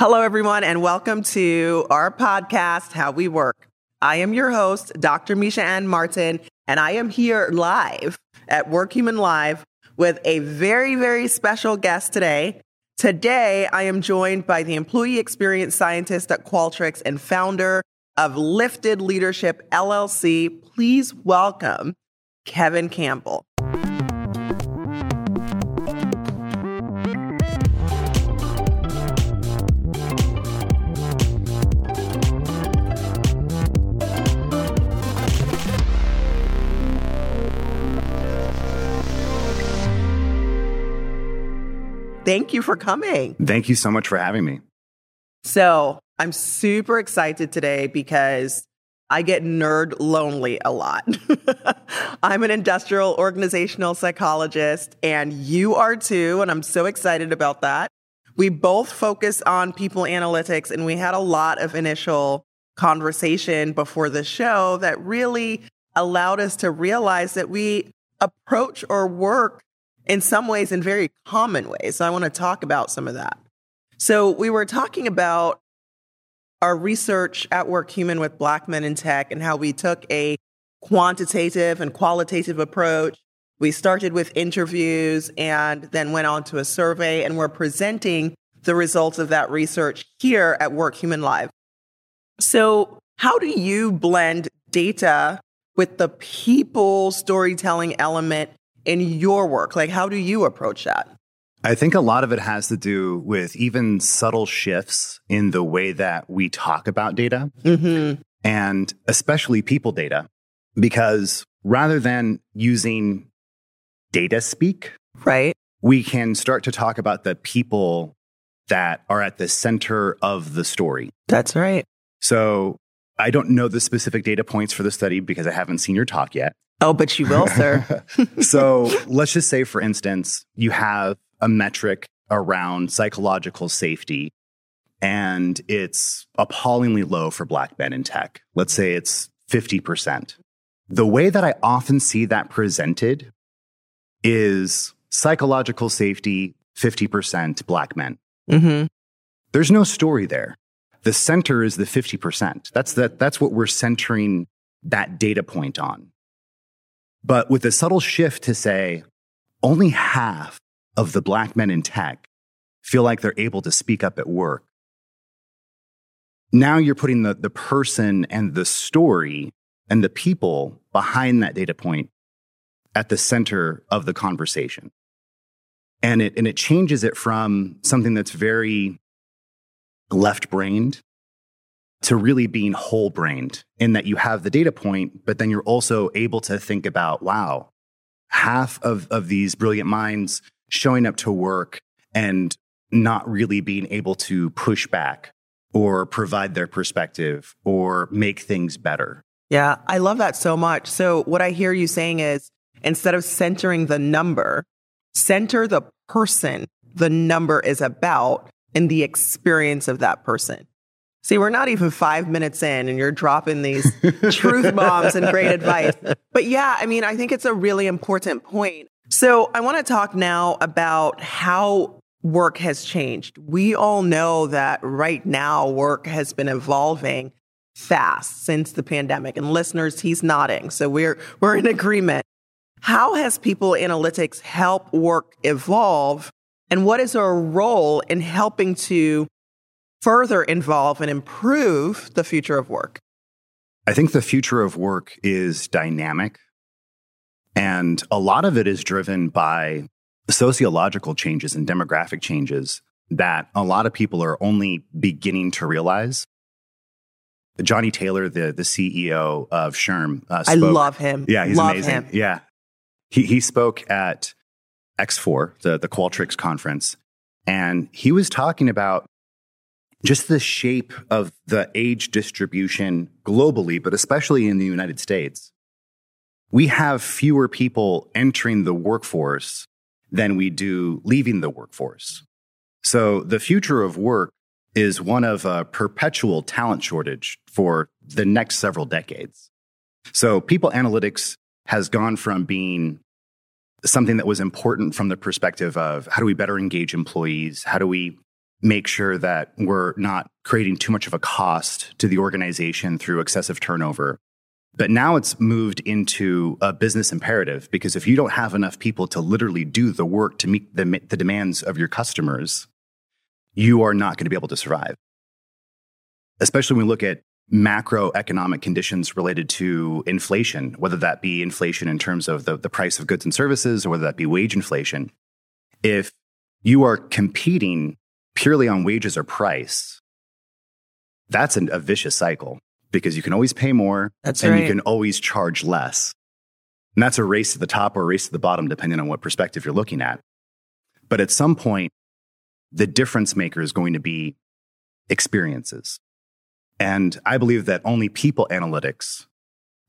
Hello, everyone, and welcome to our podcast, How We Work. I am your host, Dr. Meisha-ann Martin, and I am here live at Workhuman Live with a very, very special guest today. Today, I am joined by the employee experience scientist at Qualtrics and founder of Lifted Leadership LLC. Please welcome Kevin Campbell. Thank you for coming. Thank you so much for having me. So, I'm super excited today because I get nerd lonely a lot. I'm an industrial organizational psychologist, and you are too. And I'm so excited about that. We both focus on people analytics, and we had a lot of initial conversation before the show that really allowed us to realize that we approach or work in some ways in very common ways. So I want to talk about some of that. So we were talking about our research at Workhuman with Black Men in Tech and how we took a quantitative and qualitative approach. We started with interviews and then went on to a survey, and we're presenting the results of that research here at Workhuman Live. So, how do you blend data with the people storytelling element in your work? Like, how do you approach that? I think a lot of it has to do with even subtle shifts in the way that we talk about data mm-hmm. and especially people data, because rather than using data speak, right, we can start to talk about the people that are at the center of the story. That's right. So I don't know the specific data points for the study because I haven't seen your talk yet. Oh, but you will, sir. so let's just say, for instance, you have a metric around psychological safety and it's appallingly low for black men in tech. Let's say it's 50%. The way that I often see that presented is psychological safety, 50% black men. Mm-hmm. There's no story there. The center is the 50%. That's, that, that's what we're centering that data point on but with a subtle shift to say only half of the black men in tech feel like they're able to speak up at work. Now you're putting the, the person and the story and the people behind that data point at the center of the conversation. And it, and it changes it from something that's very left brained to really being whole brained in that you have the data point, but then you're also able to think about, wow, half of, of these brilliant minds showing up to work and not really being able to push back or provide their perspective or make things better. Yeah, I love that so much. So, what I hear you saying is instead of centering the number, center the person the number is about and the experience of that person. See, we're not even five minutes in, and you're dropping these truth bombs and great advice. But yeah, I mean, I think it's a really important point. So I want to talk now about how work has changed. We all know that right now work has been evolving fast since the pandemic. And listeners, he's nodding. So we're we're in agreement. How has people analytics help work evolve? And what is our role in helping to further involve and improve the future of work? I think the future of work is dynamic. And a lot of it is driven by sociological changes and demographic changes that a lot of people are only beginning to realize. Johnny Taylor, the, the CEO of SHRM, uh, spoke, I love him. Yeah, he's love amazing. Him. Yeah. He, he spoke at X4, the, the Qualtrics conference, and he was talking about just the shape of the age distribution globally, but especially in the United States, we have fewer people entering the workforce than we do leaving the workforce. So the future of work is one of a perpetual talent shortage for the next several decades. So people analytics has gone from being something that was important from the perspective of how do we better engage employees? How do we make sure that we're not creating too much of a cost to the organization through excessive turnover. But now it's moved into a business imperative because if you don't have enough people to literally do the work to meet the, the demands of your customers, you are not going to be able to survive. Especially when we look at macroeconomic conditions related to inflation, whether that be inflation in terms of the, the price of goods and services or whether that be wage inflation. If you are competing purely on wages or price, that's an, a vicious cycle because you can always pay more that's and right. you can always charge less. And that's a race to the top or a race to the bottom, depending on what perspective you're looking at. But at some point, the difference maker is going to be experiences. And I believe that only people analytics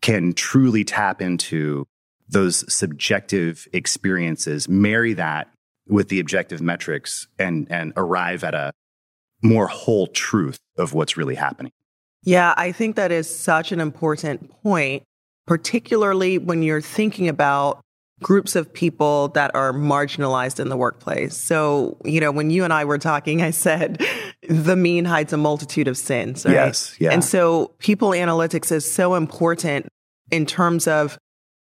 can truly tap into those subjective experiences, marry that with the objective metrics, and, and arrive at a more whole truth of what's really happening. Yeah, I think that is such an important point, particularly when you're thinking about groups of people that are marginalized in the workplace. So, you know, when you and I were talking, I said the mean hides a multitude of sins. Right? Yes. Yeah. And so, people analytics is so important in terms of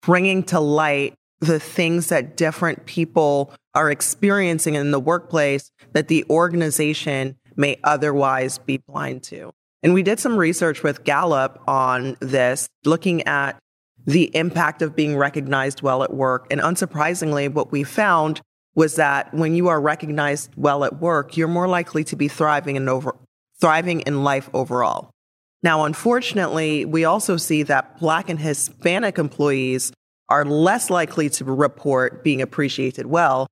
bringing to light the things that different people are experiencing in the workplace that the organization may otherwise be blind to. And we did some research with Gallup on this, looking at the impact of being recognized well at work. And unsurprisingly, what we found was that when you are recognized well at work, you're more likely to be thriving in over thriving in life overall. Now, unfortunately, we also see that Black and Hispanic employees are less likely to report being appreciated well,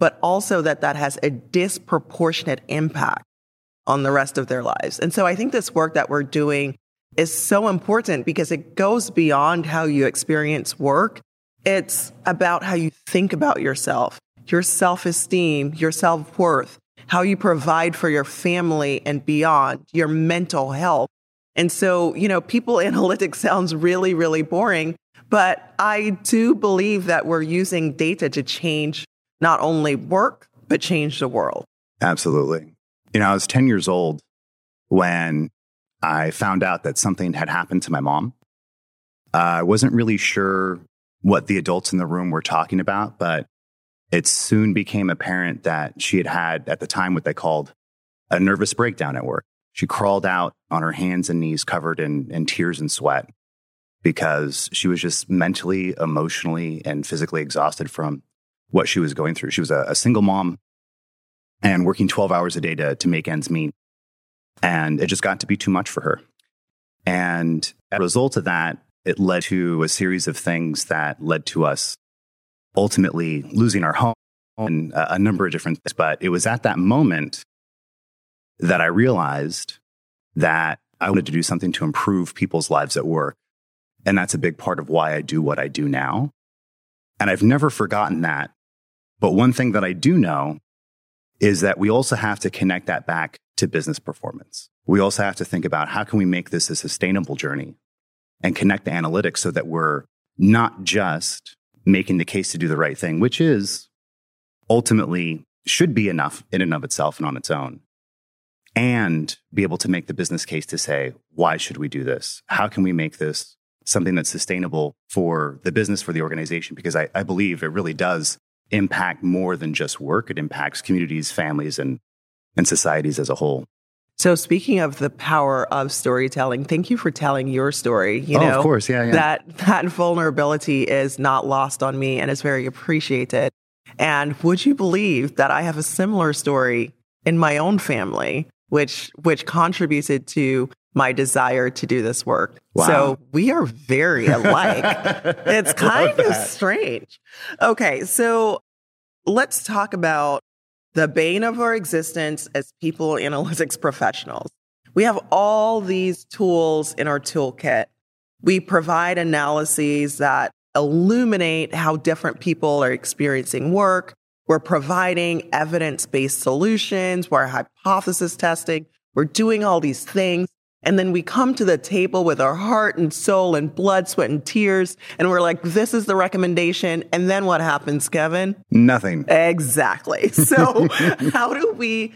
but also that that has a disproportionate impact on the rest of their lives. And so I think this work that we're doing is so important because it goes beyond how you experience work. It's about how you think about yourself, your self esteem, your self worth, how you provide for your family and beyond, your mental health. And so, you know, people analytics sounds really, really boring, but I do believe that we're using data to change not only work, but change the world. Absolutely. You know, I was 10 years old when I found out that something had happened to my mom. Uh, I wasn't really sure what the adults in the room were talking about, but it soon became apparent that she had had, at the time, what they called a nervous breakdown at work. She crawled out on her hands and knees covered in, in tears and sweat because she was just mentally, emotionally, and physically exhausted from what she was going through. She was a, a single mom and working 12 hours a day to, to make ends meet. And it just got to be too much for her. And as a result of that, it led to a series of things that led to us ultimately losing our home and a, a number of different things. But it was at that moment that I realized that I wanted to do something to improve people's lives at work. And that's a big part of why I do what I do now. And I've never forgotten that. But one thing that I do know is that we also have to connect that back to business performance. We also have to think about how can we make this a sustainable journey and connect the analytics so that we're not just making the case to do the right thing, which is ultimately should be enough in and of itself and on its own, and be able to make the business case to say, why should we do this? How can we make this something that's sustainable for the business, for the organization? Because I, I believe it really does impact more than just work. It impacts communities, families, and, and societies as a whole. So speaking of the power of storytelling, thank you for telling your story. You oh, know, of course, yeah, yeah. That that vulnerability is not lost on me and is very appreciated. And would you believe that I have a similar story in my own family, which which contributed to my desire to do this work. Wow. So we are very alike. it's kind of strange. Okay, so let's talk about the bane of our existence as people analytics professionals. We have all these tools in our toolkit. We provide analyses that illuminate how different people are experiencing work. We're providing evidence based solutions. We're hypothesis testing. We're doing all these things. And then we come to the table with our heart and soul and blood, sweat, and tears. And we're like, this is the recommendation. And then what happens, Kevin? Nothing. Exactly. So, how do we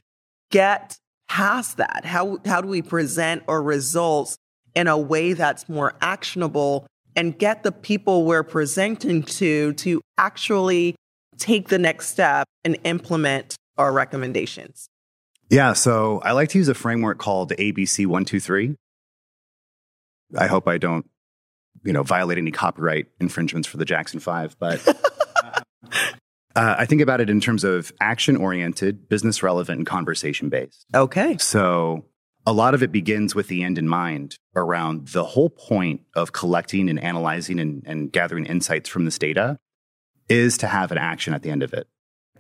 get past that? How, how do we present our results in a way that's more actionable and get the people we're presenting to to actually take the next step and implement our recommendations? Yeah, so I like to use a framework called ABC 123. I hope I don't, you know, violate any copyright infringements for the Jackson 5, but uh, I think about it in terms of action oriented, business relevant, and conversation based. Okay. So a lot of it begins with the end in mind around the whole point of collecting and analyzing and, and gathering insights from this data is to have an action at the end of it,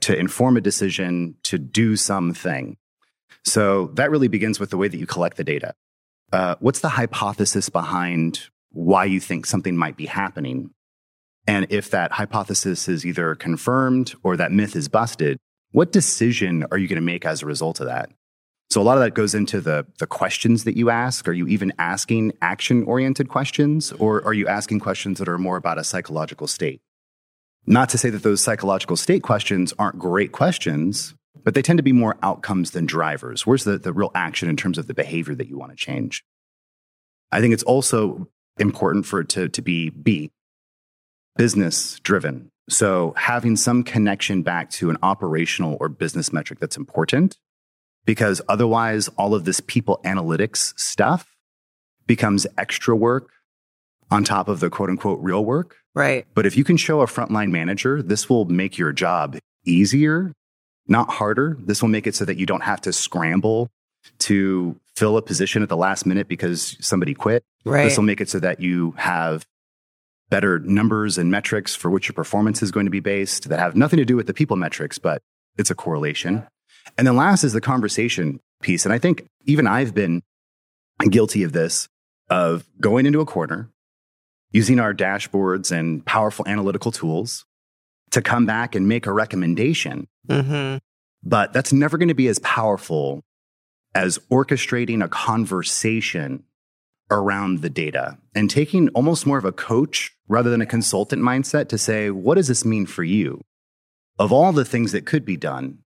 to inform a decision, to do something. So that really begins with the way that you collect the data. Uh, what's the hypothesis behind why you think something might be happening? And if that hypothesis is either confirmed or that myth is busted, what decision are you going to make as a result of that? So a lot of that goes into the the questions that you ask. Are you even asking action oriented questions or are you asking questions that are more about a psychological state? Not to say that those psychological state questions aren't great questions, but they tend to be more outcomes than drivers. Where's the, the real action in terms of the behavior that you want to change? I think it's also important for it to, to be B, business driven. So having some connection back to an operational or business metric that's important, because otherwise all of this people analytics stuff becomes extra work on top of the quote unquote real work. Right. But if you can show a frontline manager, this will make your job easier, not harder. This will make it so that you don't have to scramble to fill a position at the last minute because somebody quit. Right. This will make it so that you have better numbers and metrics for which your performance is going to be based that have nothing to do with the people metrics, but it's a correlation. And then last is the conversation piece. And I think even I've been guilty of this of going into a corner, using our dashboards and powerful analytical tools to come back and make a recommendation. Mm-hmm. But that's never going to be as powerful as orchestrating a conversation around the data and taking almost more of a coach rather than a consultant mindset to say, what does this mean for you? Of all the things that could be done,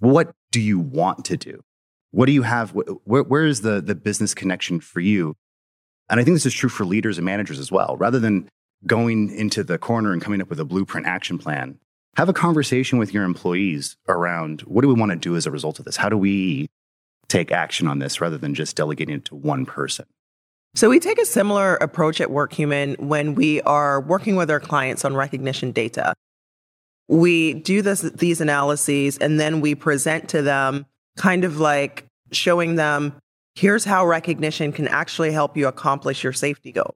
what do you want to do? What do you have? Where, where is the, the business connection for you? And I think this is true for leaders and managers as well. Rather than going into the corner and coming up with a blueprint action plan, have a conversation with your employees around what do we want to do as a result of this? How do we take action on this rather than just delegating it to one person? So we take a similar approach at Workhuman when we are working with our clients on recognition data. We do this, these analyses and then we present to them kind of like showing them here's how recognition can actually help you accomplish your safety goals.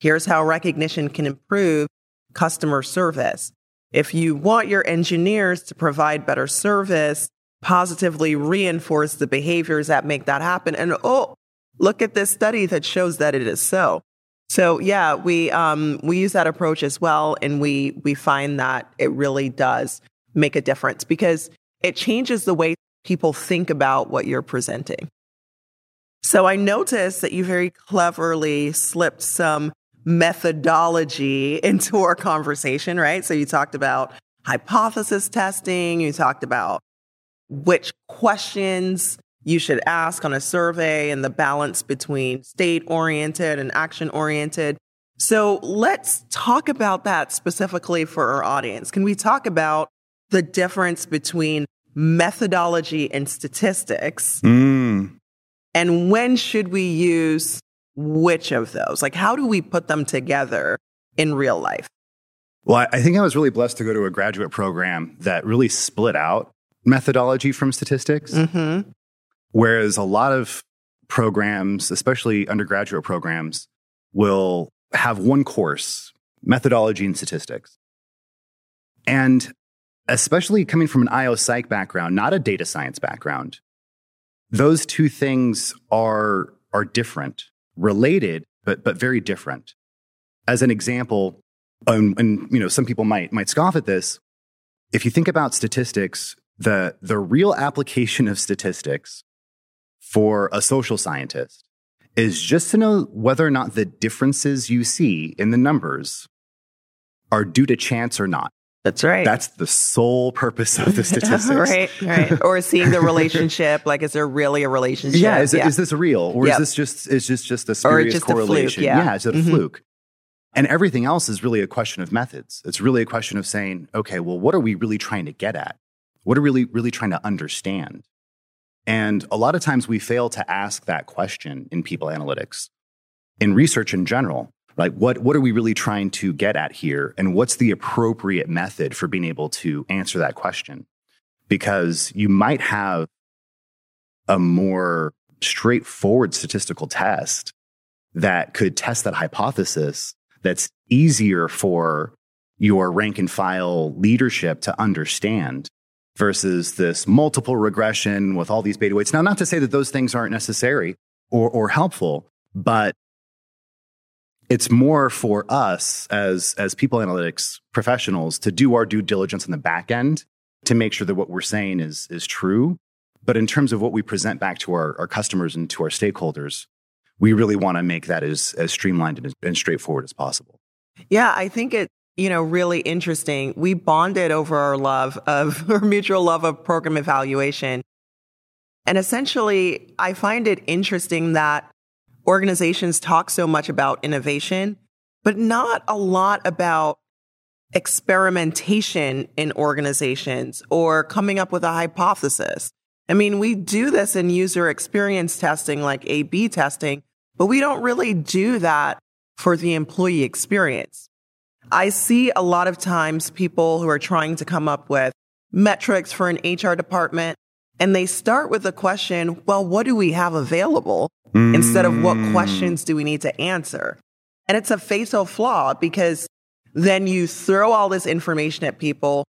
Here's how recognition can improve customer service. If you want your engineers to provide better service, positively reinforce the behaviors that make that happen. And oh, look at this study that shows that it is so. So yeah, we um, we use that approach as well, and we we find that it really does make a difference because it changes the way people think about what you're presenting. So I noticed that you very cleverly slipped some methodology into our conversation, right? So you talked about hypothesis testing, you talked about which questions you should ask on a survey and the balance between state oriented and action oriented. So let's talk about that specifically for our audience. Can we talk about the difference between methodology and statistics? Mm. And when should we use which of those? Like, how do we put them together in real life? Well, I think I was really blessed to go to a graduate program that really split out methodology from statistics. Mm-hmm. Whereas a lot of programs, especially undergraduate programs, will have one course, methodology and statistics. And especially coming from an IO psych background, not a data science background, those two things are, are different, related, but, but very different. As an example, um, and you know, some people might, might scoff at this. If you think about statistics, the, the real application of statistics for a social scientist is just to know whether or not the differences you see in the numbers are due to chance or not. That's right. That's the sole purpose of the statistics. right, right. Or seeing the relationship. Like, is there really a relationship? Yeah. Is, yeah. is this real? Or yep. is this just is just just a spurious just correlation? A fluke, yeah. yeah. Is it a mm-hmm. fluke? And everything else is really a question of methods. It's really a question of saying, okay, well, what are we really trying to get at? What are we really, really trying to understand? And a lot of times we fail to ask that question in people analytics. In research in general, like what, what are we really trying to get at here? And what's the appropriate method for being able to answer that question? Because you might have a more straightforward statistical test that could test that hypothesis that's easier for your rank and file leadership to understand versus this multiple regression with all these beta weights. Now, not to say that those things aren't necessary or, or helpful, but it's more for us as, as people analytics professionals to do our due diligence on the back end to make sure that what we're saying is, is true. But in terms of what we present back to our, our customers and to our stakeholders, we really want to make that as, as streamlined and, and straightforward as possible. Yeah, I think it, you know, really interesting. We bonded over our love of our mutual love of program evaluation. And essentially, I find it interesting that organizations talk so much about innovation, but not a lot about experimentation in organizations or coming up with a hypothesis. I mean, we do this in user experience testing like A B testing, but we don't really do that for the employee experience. I see a lot of times people who are trying to come up with metrics for an HR department, and they start with the question, well, what do we have available? Mm. Instead of what mm. questions do we need to answer? And it's a fatal flaw because then you throw all this information at people.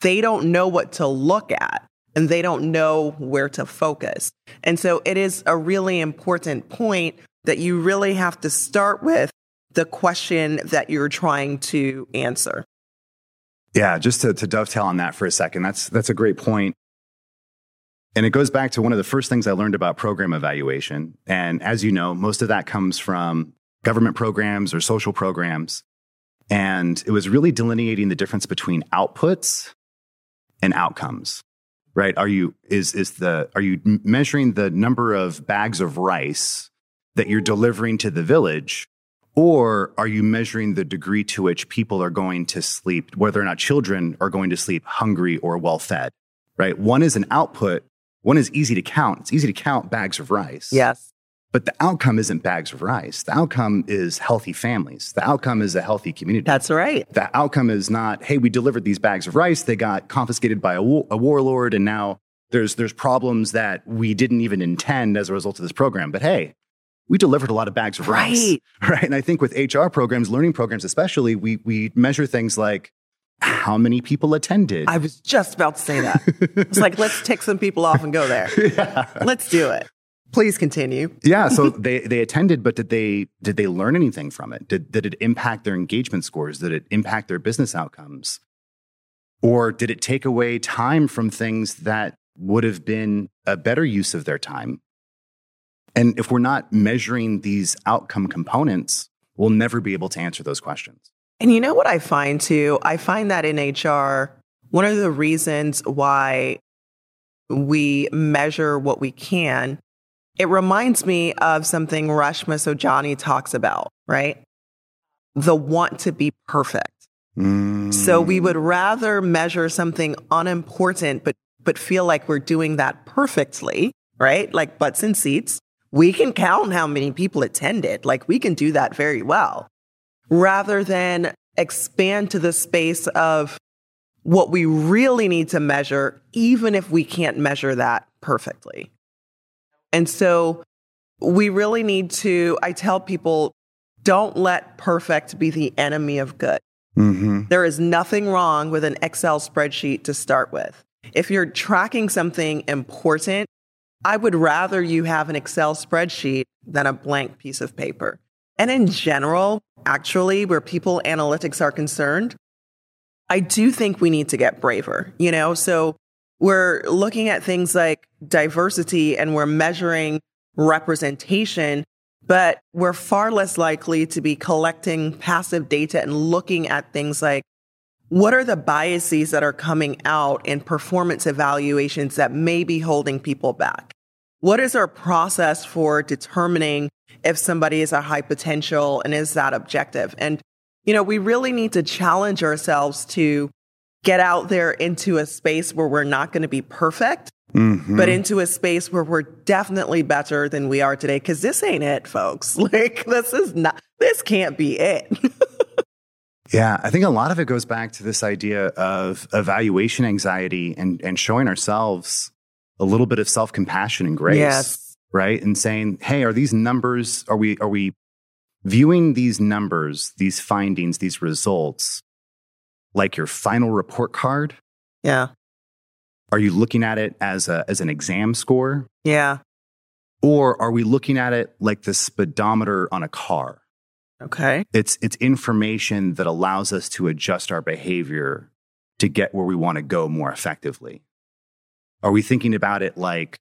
They don't know what to look at and they don't know where to focus. And so it is a really important point that you really have to start with the question that you're trying to answer. Yeah, just to, to dovetail on that for a second, that's that's a great point. And it goes back to one of the first things I learned about program evaluation. And as you know, most of that comes from government programs or social programs. And it was really delineating the difference between outputs and outcomes. Right? Are you is is the are you measuring the number of bags of rice that you're delivering to the village? Or are you measuring the degree to which people are going to sleep, whether or not children are going to sleep hungry or well fed? Right? One is an output, one is easy to count. It's easy to count bags of rice. Yes. But the outcome isn't bags of rice. The outcome is healthy families. The outcome is a healthy community. That's right. The outcome is not, hey, we delivered these bags of rice. They got confiscated by a, war- a warlord, and now there's there's problems that we didn't even intend as a result of this program. But hey, we delivered a lot of bags of rice. Right. right. And I think with HR programs, learning programs especially, we we measure things like how many people attended. I was just about to say that. it's like let's tick some people off and go there. yeah. Let's do it. Please continue. yeah, so they they attended, but did they did they learn anything from it? Did did it impact their engagement scores? Did it impact their business outcomes? Or did it take away time from things that would have been a better use of their time and if we're not measuring these outcome components, we'll never be able to answer those questions. And you know what I find too? I find that in HR, one of the reasons why we measure what we can, it reminds me of something Reshma Saujani talks about, right? The want to be perfect. Mm. So we would rather measure something unimportant, but but feel like we're doing that perfectly, right? Like butts and seats we can count how many people attended. Like we can do that very well rather than expand to the space of what we really need to measure, even if we can't measure that perfectly. And so we really need to, I tell people, don't let perfect be the enemy of good. Mm-hmm. There is nothing wrong with an Excel spreadsheet to start with. If you're tracking something important, I would rather you have an Excel spreadsheet than a blank piece of paper. And in general, actually, where people analytics are concerned, I do think we need to get braver, you know? So we're looking at things like diversity and we're measuring representation, but we're far less likely to be collecting passive data and looking at things like what are the biases that are coming out in performance evaluations that may be holding people back? What is our process for determining if somebody is a high potential and is that objective? And, you know, we really need to challenge ourselves to get out there into a space where we're not going to be perfect, mm-hmm. but into a space where we're definitely better than we are today. Cause this ain't it, folks. Like, this is not, this can't be it. Yeah, I think a lot of it goes back to this idea of evaluation anxiety and, and showing ourselves a little bit of self compassion and grace. Yes. Right. And saying, hey, are these numbers, are we, are we viewing these numbers, these findings, these results like your final report card? Yeah. Are you looking at it as a as an exam score? Yeah. Or are we looking at it like the speedometer on a car? Okay. It's it's information that allows us to adjust our behavior to get where we want to go more effectively. Are we thinking about it like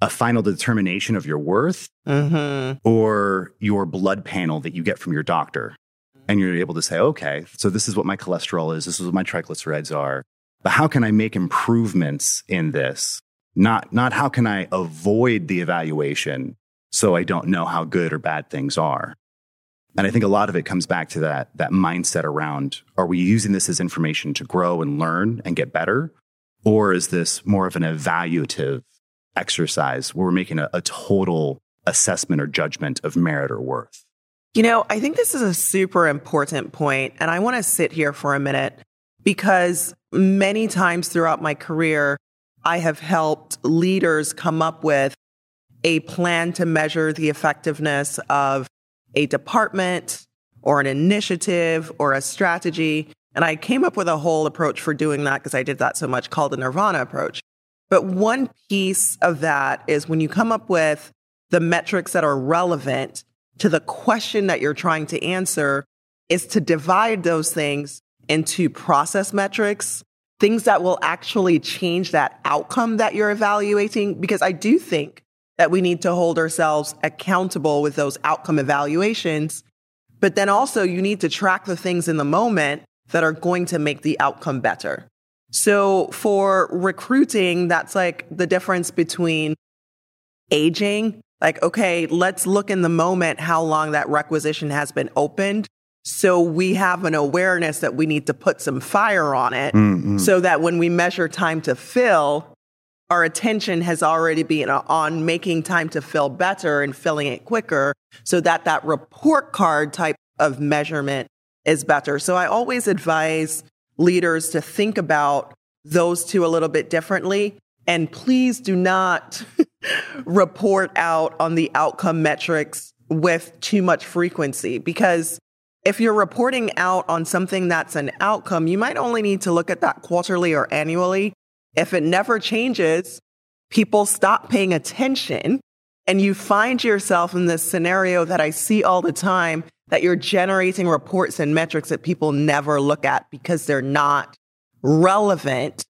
a final determination of your worth mm-hmm. or your blood panel that you get from your doctor? And you're able to say, okay, so this is what my cholesterol is, this is what my triglycerides are. But how can I make improvements in this? Not, not how can I avoid the evaluation so I don't know how good or bad things are. And I think a lot of it comes back to that, that mindset around are we using this as information to grow and learn and get better? Or is this more of an evaluative exercise where we're making a, a total assessment or judgment of merit or worth? You know, I think this is a super important point, and I want to sit here for a minute because many times throughout my career, I have helped leaders come up with a plan to measure the effectiveness of a department or an initiative or a strategy. And I came up with a whole approach for doing that because I did that so much called the Nirvana approach. But one piece of that is when you come up with the metrics that are relevant to the question that you're trying to answer, is to divide those things into process metrics, things that will actually change that outcome that you're evaluating. Because I do think that we need to hold ourselves accountable with those outcome evaluations. But then also, you need to track the things in the moment that are going to make the outcome better. So for recruiting, that's like the difference between aging. Like, okay, let's look in the moment how long that requisition has been opened. So we have an awareness that we need to put some fire on it mm-hmm. so that when we measure time to fill, our attention has already been on making time to fill better and filling it quicker so that that report card type of measurement is better. So I always advise leaders to think about those two a little bit differently. And please do not report out on the outcome metrics with too much frequency because if you're reporting out on something that's an outcome, you might only need to look at that quarterly or annually if it never changes, people stop paying attention and you find yourself in this scenario that I see all the time that you're generating reports and metrics that people never look at because they're not relevant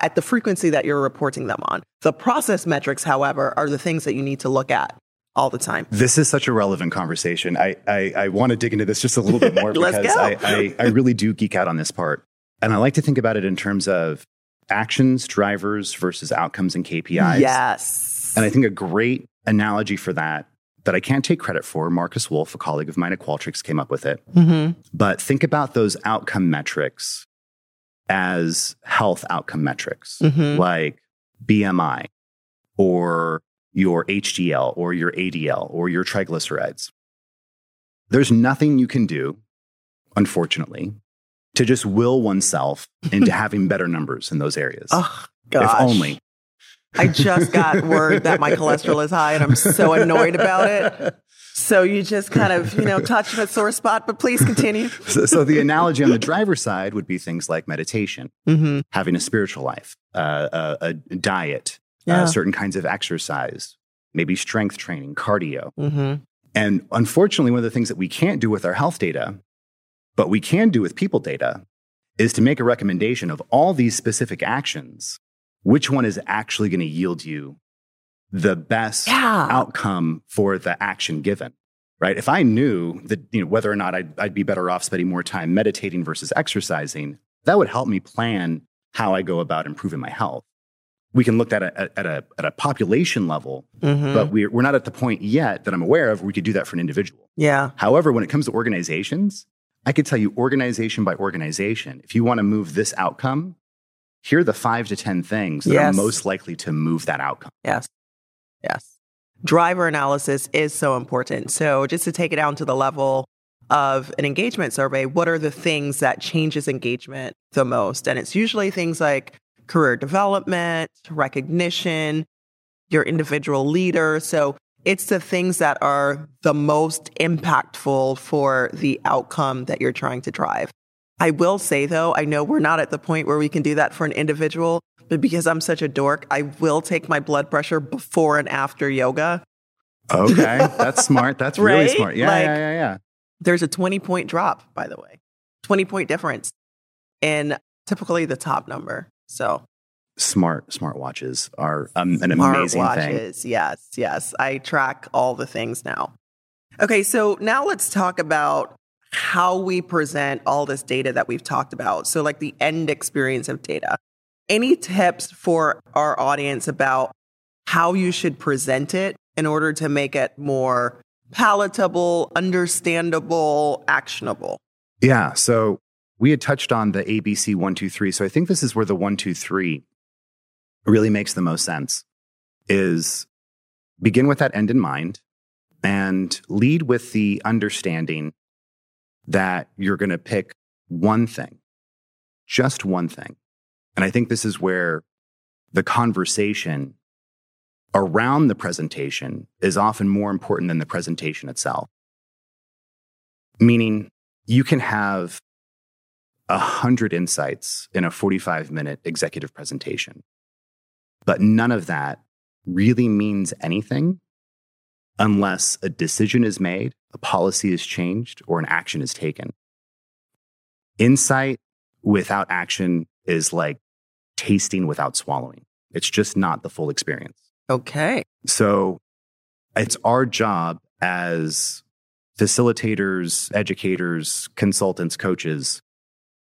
at the frequency that you're reporting them on. The process metrics, however, are the things that you need to look at all the time. This is such a relevant conversation. I, I, I want to dig into this just a little bit more because I, I, I really do geek out on this part. And I like to think about it in terms of actions, drivers versus outcomes and KPIs. Yes. And I think a great analogy for that that I can't take credit for, Marcus Wolf, a colleague of mine at Qualtrics, came up with it. Mm-hmm. But think about those outcome metrics as health outcome metrics, mm-hmm. like BMI or your HDL or your ADL or your triglycerides. There's nothing you can do, unfortunately, to just will oneself into having better numbers in those areas. Oh, gosh. If only. I just got word that my cholesterol is high and I'm so annoyed about it. So you just kind of, you know, touch a sore spot, but please continue. so, so, the analogy on the driver's side would be things like meditation, mm-hmm. having a spiritual life, uh, a, a, diet, uh, yeah. uh, certain kinds of exercise, maybe strength training, cardio. Mm-hmm. And unfortunately, one of the things that we can't do with our health data but we can do with people data is to make a recommendation of all these specific actions. Which one is actually going to yield you the best yeah. outcome for the action given? right? If I knew that, you know, whether or not I'd, I'd be better off spending more time meditating versus exercising, that would help me plan how I go about improving my health. We can look at a, at a, at a population level, Mhm. but we're, we're not at the point yet that I'm aware of where we could do that for an individual. yeah. However, when it comes to organizations, I could tell you organization by organization, if you want to move this outcome, here are the five to 10 things that Yes. are most likely to move that outcome. Yes. Yes. Driver analysis is so important. So, just to take it down to the level of an engagement survey, what are the things that changes engagement the most? And it's usually things like career development, recognition, your individual leader. So, it's the things that are the most impactful for the outcome that you're trying to drive. I will say though, I know we're not at the point where we can do that for an individual, but because I'm such a dork, I will take my blood pressure before and after yoga. Okay, that's smart. That's really smart. Yeah, Like- yeah, yeah, yeah. There's a 20 point drop, by the way, 20 point difference in typically the top number. So, Smart smart watches are um, an smart amazing thing. watches. Yes, yes. I track all the things now. Okay, so now let's talk about how we present all this data that we've talked about. So, like the end experience of data. Any tips for our audience about how you should present it in order to make it more palatable, understandable, actionable? Yeah. So we had touched on the ABC one, two, three. So I think this is where the one, two, three really makes the most sense is begin with that end in mind and lead with the understanding that you're going to pick one thing, just one thing. And I think this is where the conversation around the presentation is often more important than the presentation itself. Meaning, you can have a hundred insights in a 45 minute executive presentation, but none of that really means anything unless a decision is made, a policy is changed, or an action is taken. Insight without action is like tasting without swallowing. It's just not the full experience. Okay. So it's our job as facilitators, educators, consultants, coaches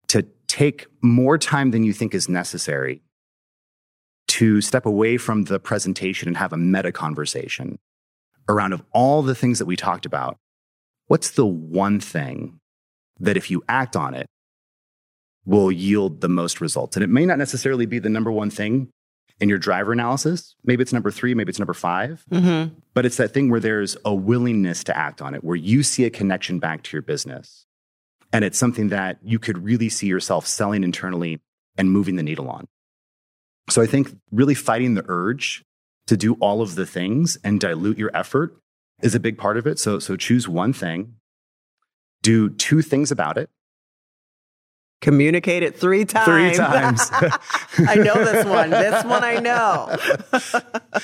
to take more time than you think is necessary to step away from the presentation and have a meta conversation around of all the things that we talked about. What's the one thing that if you act on it will yield the most results? And it may not necessarily be the number one thing in your driver analysis. Maybe it's number three, maybe it's number five. Mm-hmm. But it's that thing where there's a willingness to act on it, where you see a connection back to your business. And it's something that you could really see yourself selling internally and moving the needle on. So I think really fighting the urge to do all of the things and dilute your effort is a big part of it. So, so choose one thing, do two things about it. Communicate it three times. Three times. I know this one. This one I know.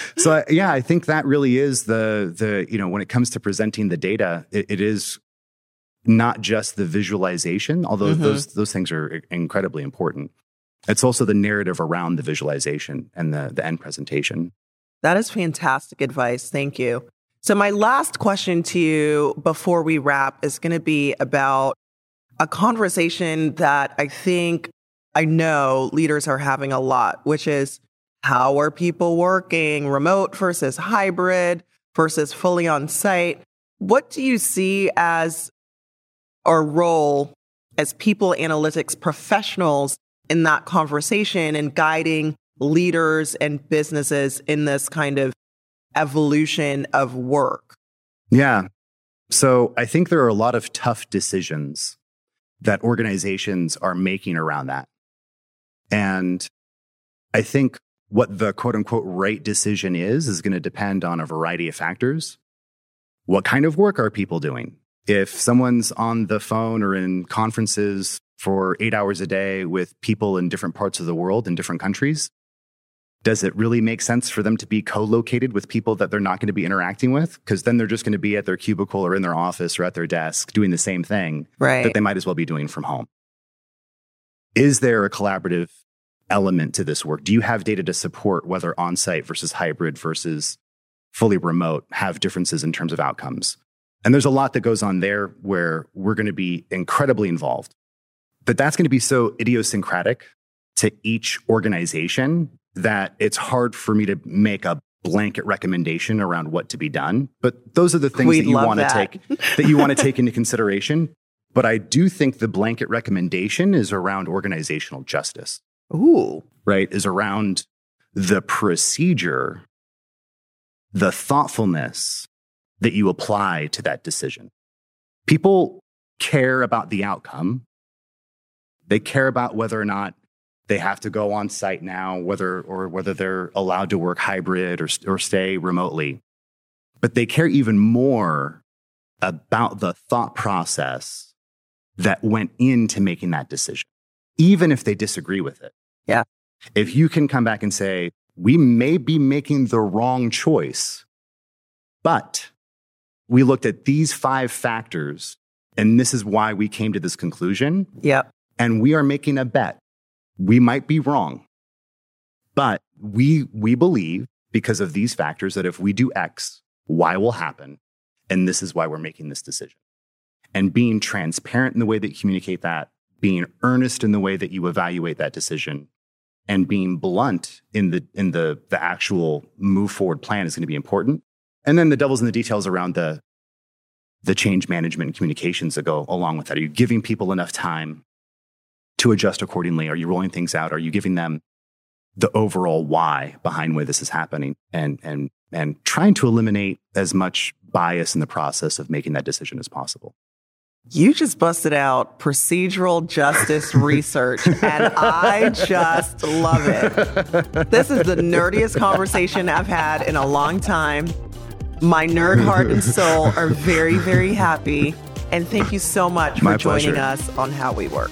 so yeah, I think that really is the the you know when it comes to presenting the data, it, it is not just the visualization, although Mhm. those those things are incredibly important. It's also the narrative around the visualization and the the end presentation. That is fantastic advice. Thank you. So, my last question to you before we wrap is going to be about a conversation that I think I know leaders are having a lot, which is how are people working remote versus hybrid versus fully on site? What do you see as our role as people analytics professionals in that conversation and guiding leaders and businesses in this kind of evolution of work? Yeah. So I think there are a lot of tough decisions that organizations are making around that. And I think what the quote unquote right decision is, is going to depend on a variety of factors. What kind of work are people doing? If someone's on the phone or in conferences for eight hours a day with people in different parts of the world in different countries, does it really make sense for them to be co-located with people that they're not going to be interacting with because then they're just going to be at their cubicle or in their office or at their desk doing the same thing Right. that they might as well be doing from home is there a collaborative element to this work do you have data to support whether on-site versus hybrid versus fully remote have differences in terms of outcomes And there's a lot that goes on there where we're going to be incredibly involved. But that's going to be so idiosyncratic to each organization that it's hard for me to make a blanket recommendation around what to be done. But those are the things We'd that you want to take that you want to take into consideration. But I do think the blanket recommendation is around organizational justice, Ooh. right? Is around the procedure, the thoughtfulness that you apply to that decision. People care about the outcome. They care about whether or not they have to go on site now, whether or whether they're allowed to work hybrid or, or stay remotely. But they care even more about the thought process that went into making that decision, even if they disagree with it. Yeah. If you can come back and say, we may be making the wrong choice, but we looked at these five factors, and this is why we came to this conclusion Yep. and we are making a bet. We might be wrong, but we, we believe because of these factors that if we do X, Y will happen. And this is why we're making this decision. And being transparent in the way that you communicate that, being earnest in the way that you evaluate that decision, and being blunt in the, in the, the actual move forward plan is going to be important. And then the devil's in the details around the, the change management and communications that go along with that. Are you giving people enough time to adjust accordingly? Are you rolling things out? Are you giving them the overall why behind why this is happening and and and trying to eliminate as much bias in the process of making that decision as possible. You just busted out procedural justice research, and I just love it. This is the nerdiest conversation I've had in a long time. My nerd heart and soul are very, very happy. And thank you so much for joining us on How We Work.